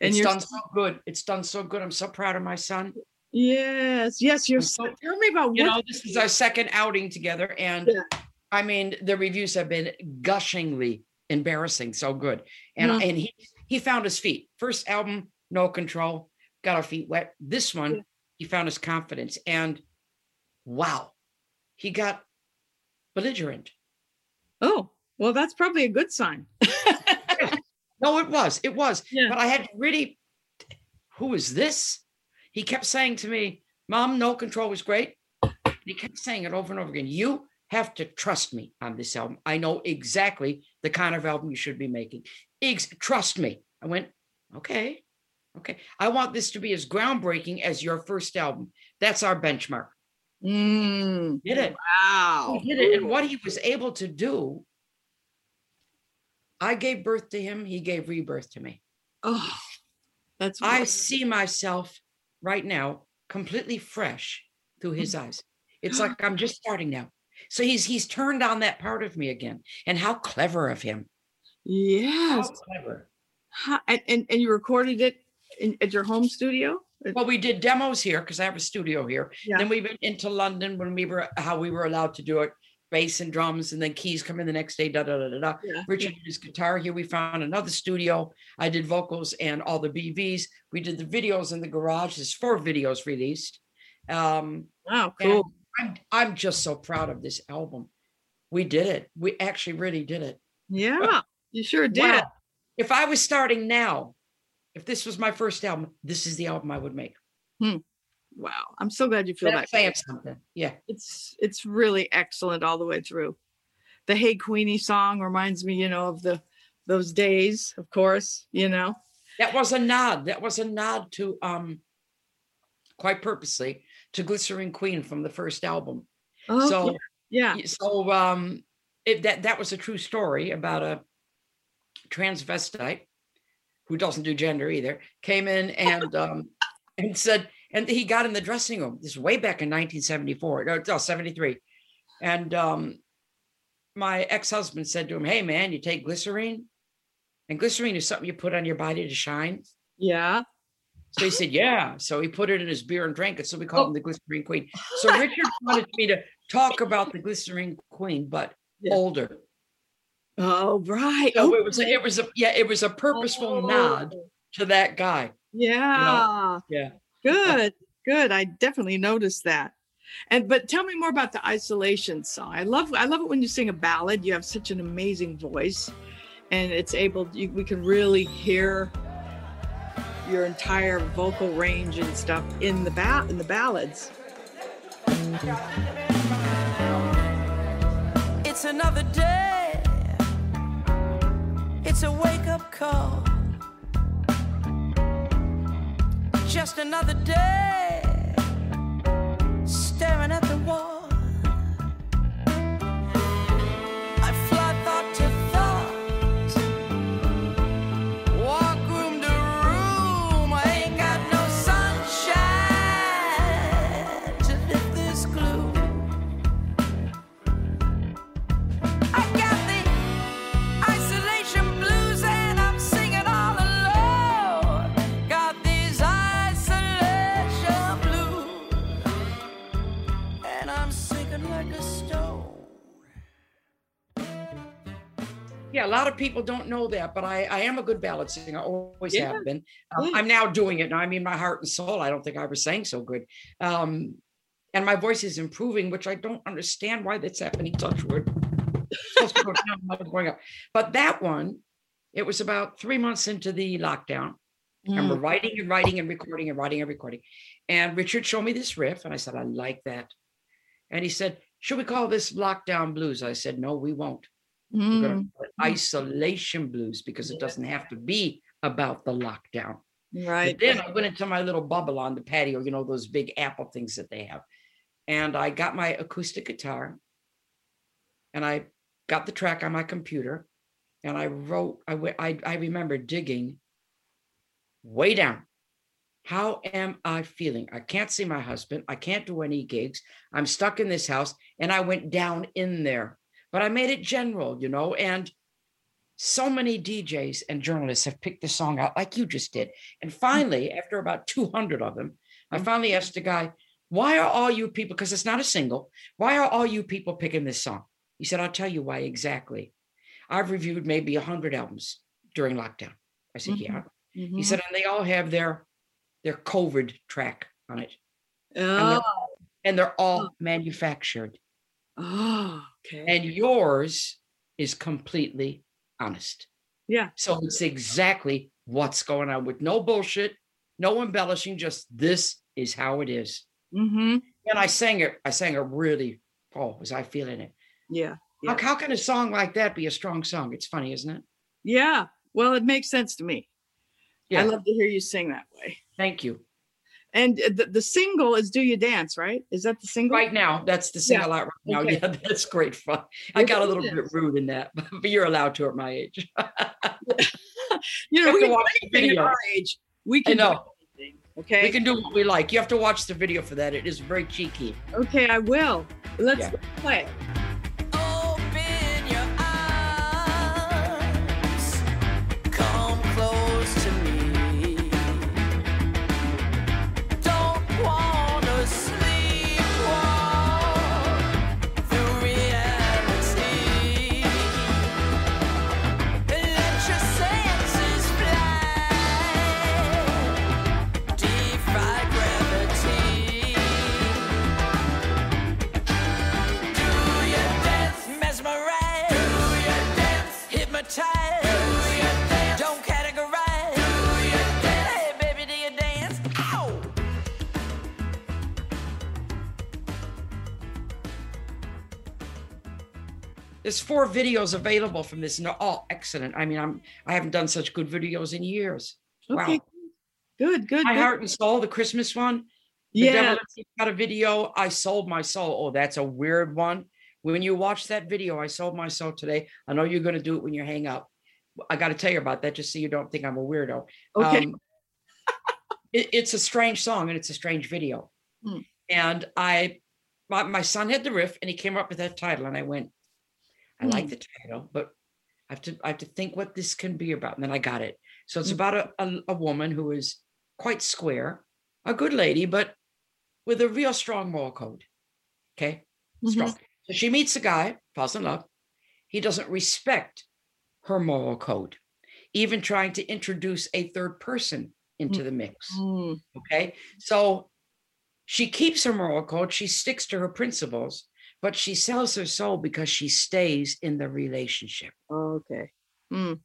And it's done so good. It's done so good. I'm so proud of my son. Yes, yes. You're so, tell me about you what know this is our second outing together, and yeah. I mean the reviews have been gushingly embarrassing, so good. And mm-hmm. and he he found his feet. First album, no control, got our feet wet. This one, yeah. he found his confidence, and wow, he got belligerent. Oh, well, that's probably a good sign. no, it was, it was. Yeah. But I had really, who is this? He kept saying to me, Mom, no control was great. He kept saying it over and over again. You have to trust me on this album. I know exactly the kind of album you should be making. Ex- trust me. I went, okay, okay. I want this to be as groundbreaking as your first album. That's our benchmark. Mm, did it. Wow. He did it. And what he was able to do, I gave birth to him, he gave rebirth to me. Oh, that's I see myself right now completely fresh through his mm. eyes. It's like I'm just starting now. So he's he's turned on that part of me again. And how clever of him. Yes. How clever. How, and, and, and you recorded it in, at your home studio? Well, we did demos here because I have a studio here. Yeah. Then we went into London when we were how we were allowed to do it bass and drums, and then keys come in the next day. Da da da da da. Yeah. Richard did his guitar here. We found another studio. I did vocals and all the BVs. We did the videos in the garage. There's four videos released. Um, wow, cool. I'm I'm just so proud of this album. We did it. We actually really did it. Yeah, you sure did. Wow. If I was starting now, if this was my first album, this is the album I would make. Hmm. Wow, I'm so glad you feel that. saying something. Yeah. It's it's really excellent all the way through. The Hey Queenie song reminds me, you know, of the those days, of course, you know. That was a nod. That was a nod to um quite purposely to Glycerine Queen from the first album. Oh, so yeah. so um it, that that was a true story about a transvestite who doesn't do gender either came in and um and said and he got in the dressing room this is way back in 1974 no, no 73 and um my ex-husband said to him hey man you take glycerine and glycerine is something you put on your body to shine Yeah. so he said, Yeah. So he put it in his beer and drank it. So we called him the Glycerine Queen. So Richard wanted me to talk about the Glycerine Queen, but Yeah. older. Oh, right. So Oh, it was a, it was a yeah, it was a purposeful nod to that guy. Yeah. Yeah. Good. Good. I definitely noticed that. And but tell me more about the isolation song. I love I love it when you sing a ballad. You have such an amazing voice, and it's able you, we can really hear your entire vocal range and stuff in the ba- in the ballads. It's another day. It's a wake up call. Just another day. Staring at the wall. Of people don't know that, but I, I am a good ballad singer. I always Yeah. have been. Um, Yeah. I'm now doing it now. I mean, my heart and soul. I don't think I ever sang so good. Um, and my voice is improving, which I don't understand why that's happening. Touch wood. Supposed to go down, not going up. But that one, it was about three months into the lockdown. And we're writing and writing and recording and writing and recording. And Richard showed me this riff, and I said, I like that. And he said, Should we call this lockdown blues? I said, No, we won't. We're Mm. going to isolation blues because it doesn't have to be about the lockdown. Right. But then I went into my little bubble on the patio, you know, those big apple things that they have. And I got my acoustic guitar and I got the track on my computer and I wrote, I, w- I, I remember digging way down. How am I feeling? I can't see my husband. I can't do any gigs. I'm stuck in this house. And I went down in there, but I made it general, you know, and so many DJs and journalists have picked this song out like you just did. And finally, after about 200 of them, I finally asked the guy, why are all you people, because it's not a single, why are all you people picking this song? He said, I'll tell you why exactly. I've reviewed maybe 100 albums during lockdown. I said, Mhm. yeah. He Mhm. said, and they all have their their COVID track on it. And Oh, they're, and they're all manufactured. Oh, okay. And yours is completely honest. yeah. So it's exactly what's going on with no bullshit, no embellishing, just this is how it is. Mm-hmm. And I sang it, I sang it really, oh, was I feeling it? Yeah. How, Yeah. how can a song like that be a strong song? It's funny, isn't it? Yeah. Well, it makes sense to me. Yeah. I love to hear you sing that way. Thank you. And the, the single is "Do You Dance," right? Is that the single? Right now, that's the Yeah. single out right now. Okay. Yeah, that's great fun. I got a little bit rude in that, but you're allowed to at my age. You know, we can do watch the anything at our age. We can do know. anything. Okay. We can do what we like. You have to watch the video for that. It is very cheeky. okay, I will. Let's Yeah. play. Open there's four videos available from this, and they're all excellent. I mean, I'm I haven't done such good videos in years. Okay. Wow. Good, good. My good. Heart and Soul, the Christmas one. The Yeah. Got a video. I sold my soul. Oh, that's a weird one. When you watch that video, I sold my soul today. I know you're going to do it when you hang up. I got to tell you about that just so you don't think I'm a weirdo. Okay. Um, it- it's a strange song and it's a strange video. Hmm. And I, my, my son had the riff and he came up with that title, and I went, I like Hmm. the title, but I have to I have to think what this can be about. And then I got it. So it's Hmm. about a, a, a woman who is quite square, a good lady, but with a real strong moral code. Okay. Strong. So she meets a guy, falls in love. He doesn't respect her moral code, even trying to introduce a third person into the mix. Mm. Okay. So she keeps her moral code, she sticks to her principles, but she sells her soul because she stays in the relationship. Okay. Mm.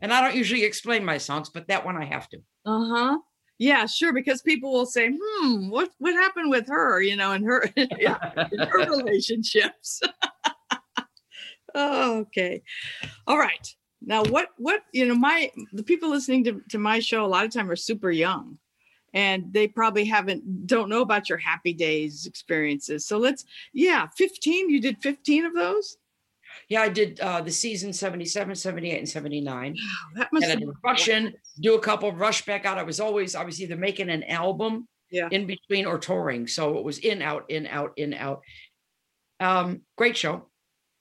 And I don't usually explain my songs, but that one I have to. Uh-huh. Yeah, sure. Because people will say, hmm, what what happened with her, you know, and her yeah, in her relationships. oh, okay. All right. Now what what you know, my the people listening to, to my show a lot of time are super young and they probably haven't don't know about your happy days experiences. So let's yeah, 15. You did 15 of those? Yeah, I did uh, the season 77, 78, and 79. That must and I have did been Russian, do a couple, rush back out. I was always, I was either making an album Yeah. in between or touring. So it was in, out, in, out, in, out. Um, great show.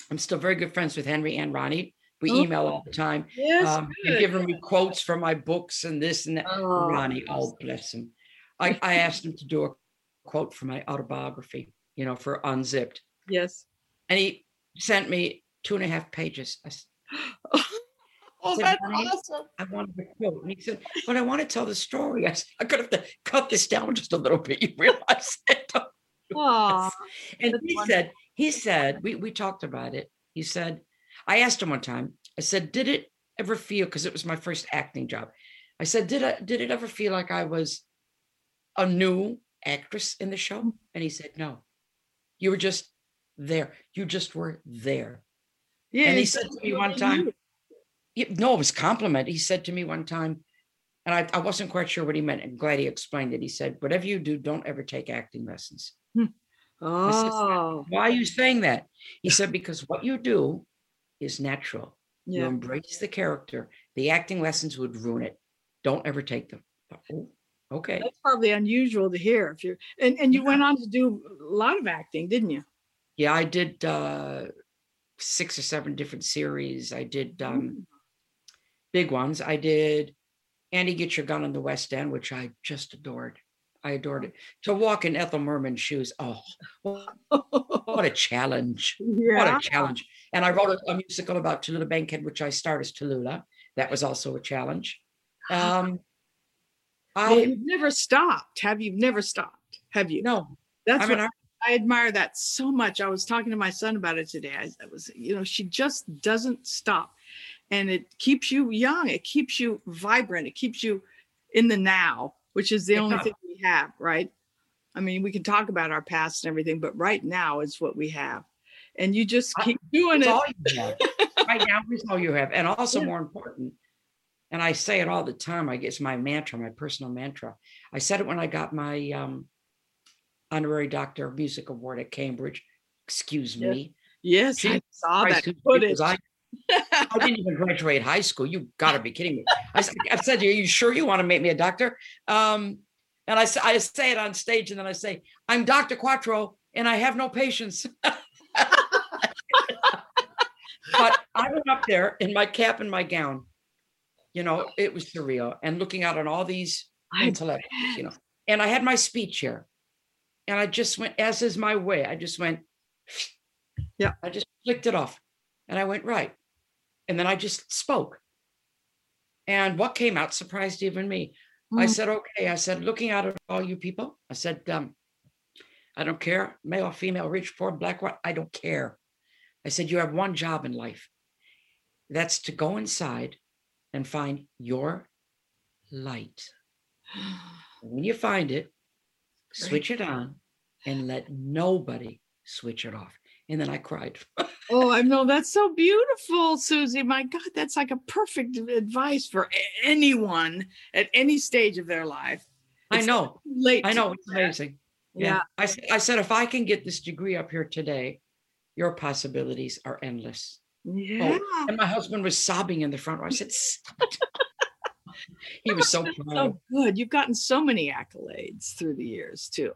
I'm still very good friends with Henry and Ronnie. We Oh. email all the time. Yes, um, they're giving me quotes from my books and this and that. Oh, Ronnie, oh bless him. I, I asked him to do a quote for my autobiography, you know, for Unzipped. Yes. And he sent me two and a half pages. I s- Oh, said, that's "Ronnie, awesome. I wanted to quote. And he said, but I want to tell the story. I said, going to have to cut this down just a little bit. You realize it? Aw, And he wonderful. said, he said, we, we talked about it. He said, I asked him one time, I said, did it ever feel, because it was my first acting job. I said, did I, did it ever feel like I was a new actress in the show? And he said, no, you were just there. You just were there. Yeah, and he said to me one time. No, it was compliment. He said to me one time, and I, I wasn't quite sure what he meant. I'm glad he explained it. He said, whatever you do, don't ever take acting lessons. Said, Oh, Why are you saying that? He said, because what you do is natural. You embrace the character. The acting lessons would ruin it. Don't ever take them. Oh, okay. That's probably unusual to hear if you're and, and you went on to do a lot of acting, didn't you? Yeah, I did uh, six or seven different series. I did um, big ones. I did Annie Get Your Gun on the West End, which I just adored. I adored it. To walk in Ethel Merman's shoes. Oh, what a challenge. What a challenge. And I wrote a, a musical about Tallulah Bankhead, which I starred as Tallulah. That was also a challenge. Um, Well, I you've never stopped. Have you never stopped? Have you? no, That's I mean, what I admire that so much. I was talking to my son about it today. I, I was, you know, she just doesn't stop. And it keeps you young. It keeps you vibrant. It keeps you in the now, which is the only thing we have, right? I mean, we can talk about our past and everything, but right now is what we have. And you just keep doing It's it. all you have. right now is all you have. And also Yeah. more important, and I say it all the time, I guess my mantra, my personal mantra. I said it when I got my um, honorary doctor of music award at Cambridge. Excuse Yeah. me. Yes, I saw Christ, that footage. I, I didn't even graduate high school. You got to be kidding me. I said, "Are you sure you want to make me a doctor?" Um, and I say it on stage, and then I say, "I'm Doctor Quatro, and I have no patience." but I went up there in my cap and my gown. You know, it was surreal, and looking out on all these I intellectuals. You know, and I had my speech here, and I just went, as is my way. I just went. Yeah. I just flicked it off, and I went right, and then I just spoke. And what came out surprised even me. I Mm. said, okay. I said, looking out at all you people, I said, um, I don't care, male, female, rich, poor, black, white, I don't care. I said, you have one job in life. That's to go inside and find your light. When you find it, switch it on and let nobody switch it off. And then I cried. oh, I know that's so beautiful, Suzi. My God, that's like a perfect advice for anyone at any stage of their life. I know. late. I know. It's amazing. Yeah. I I said, if I can get this degree up here today, your possibilities are endless. Oh, yeah. Oh, and my husband was sobbing in the front row. I said, Stop it." he was so proud. So good. You've gotten so many accolades through the years too.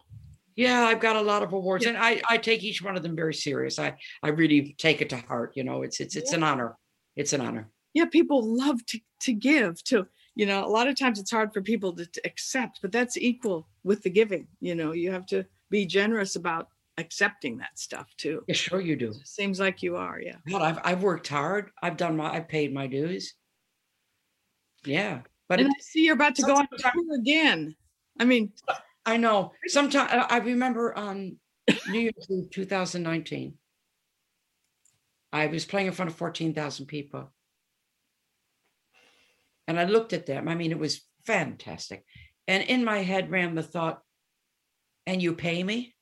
Yeah, I've got a lot of awards, and I, I take each one of them very serious. I, I really take it to heart. You know, it's it's it's an honor. It's an honor. Yeah, people love to to give to You know, a lot of times it's hard for people to, to accept, but that's equal with the giving. You know, you have to be generous about accepting that stuff too. Yeah, sure you do. Seems like you are, yeah. God, I've I've worked hard. I've done my I've paid my dues. Yeah, but and it, I see you're about to go on tour again. I mean, I know. Sometimes I remember on New Year's Eve 2019, I was playing in front of 14,000 people. And I looked at them. I mean, it was fantastic. And in my head ran the thought, and you pay me?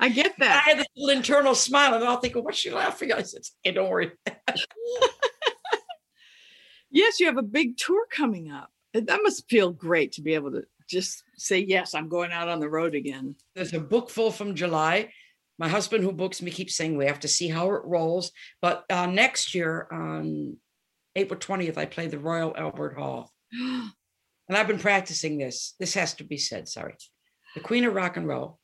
I get that. I had this little internal smile, and I'll think, oh, what's she laughing at? I said, hey, don't worry. Yes, you have a big tour coming up. That must feel great to be able to just say, yes, I'm going out on the road again. There's a book full from July. My husband, who books me, keeps saying we have to see how it rolls. But uh, next year, on April 20th, I play the Royal Albert Hall. And I've been practicing this. This has to be said. Sorry. The Queen of Rock and Roll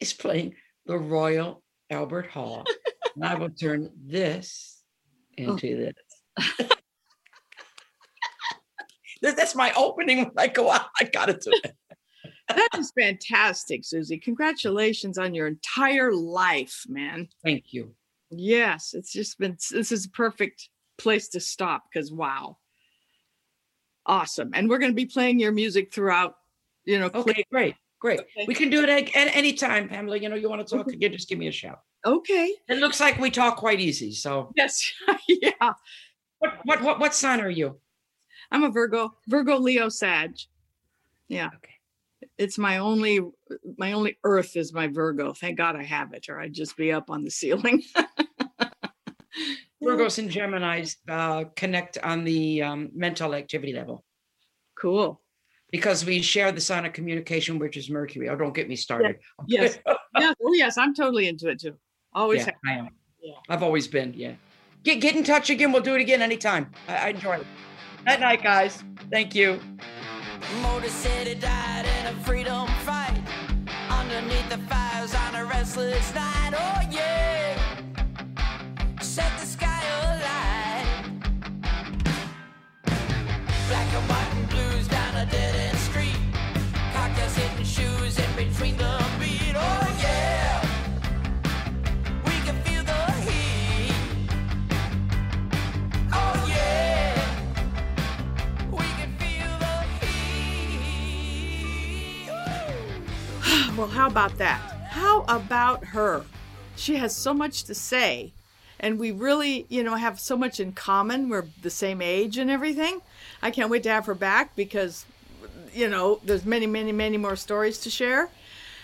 is playing the Royal Albert Hall. and I will turn this into this. That- That's my opening when I go out. I got to do it. that is fantastic, Suzi. Congratulations on your entire life, man. Thank you. Yes, it's just been this is a perfect place to stop because wow. Awesome. And we're going to be playing your music throughout, you know, Okay, great. Great. Okay. We can do it at, at any time, Pamela. You know, you want to talk again, just give me a shout. okay. It looks like we talk quite easy. So Yes. yeah. what what what what sign are you? I'm a Virgo, Virgo Leo Sag. Yeah. Okay. It's my only my only earth is my Virgo. Thank God I have it, or I'd just be up on the ceiling. Virgos and Geminis uh, connect on the um, mental activity level cool. because we share the sign of communication, which is Mercury. Oh, don't get me started. Yes. yes. Oh yes, I'm totally into it too. Always yeah, have. I am. Yeah. I've always been. Yeah. Get get in touch again. We'll do it again anytime. I, I enjoy it. Night night, guys. Thank you. Motor City died in a freedom fight underneath the fires on a restless night. Oh yeah, set the sky alight. Black and white and blues down a dead end street. Cocktails hitting shoes in between the Well, how about that? How about her? She has so much to say, and we really, you know, have so much in common. We're the same age and everything. I can't wait to have her back because, you know, there's many, many, many more stories to share.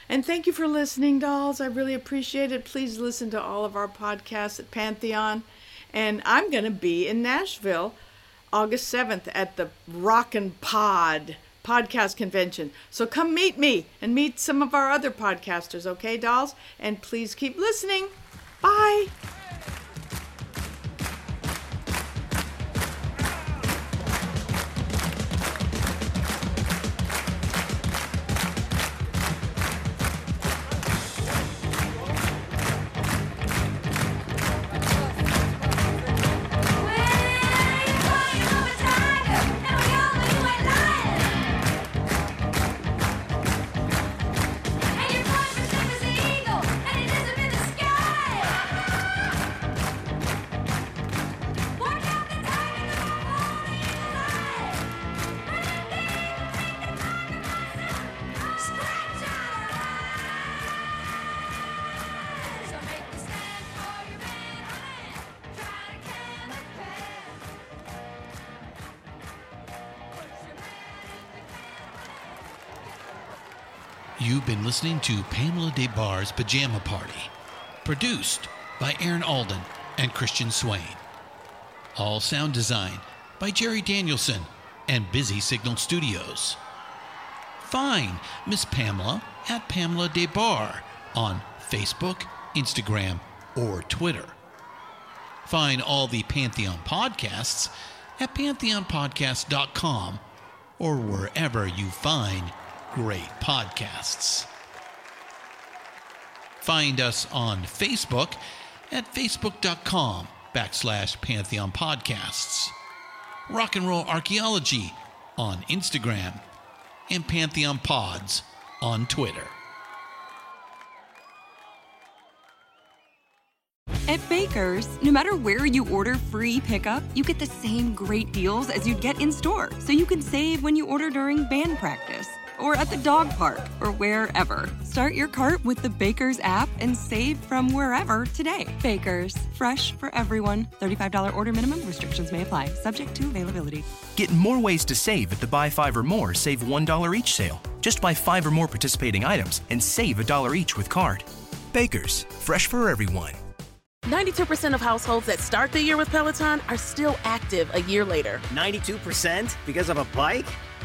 And thank you for listening, dolls. I really appreciate it. Please listen to all of our podcasts at Pantheon. And I'm going to be in Nashville August 7th at the Rockin' Pod podcast convention. So come meet me and meet some of our other podcasters, okay, dolls? And please keep listening. Bye. You've been listening to Pamela Des Barres' Pajama Party, produced by Aaron Alden and Christian Swain. All sound design by Jerry Danielson and Busy Signal Studios. Find Miss Pamela at Pamela Des Barres on Facebook, Instagram, or Twitter. Find all the Pantheon podcasts at pantheonpodcast.com or wherever you find great podcasts. Find us on Facebook at facebook.com backslash Pantheon Podcasts. Rock and Roll Archaeology on Instagram and Pantheon Pods on Twitter. At Baker's, no matter where you order free pickup, you get the same great deals as you'd get in store. So you can save when you order during band practice or at the dog park or wherever. Start your cart with the Baker's app and save from wherever today. Baker's, fresh for everyone. $35 order minimum restrictions may apply, subject to availability. Get more ways to save at the Buy Five or More Save $1 each sale. Just buy five or more participating items and save a dollar each with card. Baker's, fresh for everyone. 92% of households that start the year with Peloton are still active a year later. 92% because of a bike?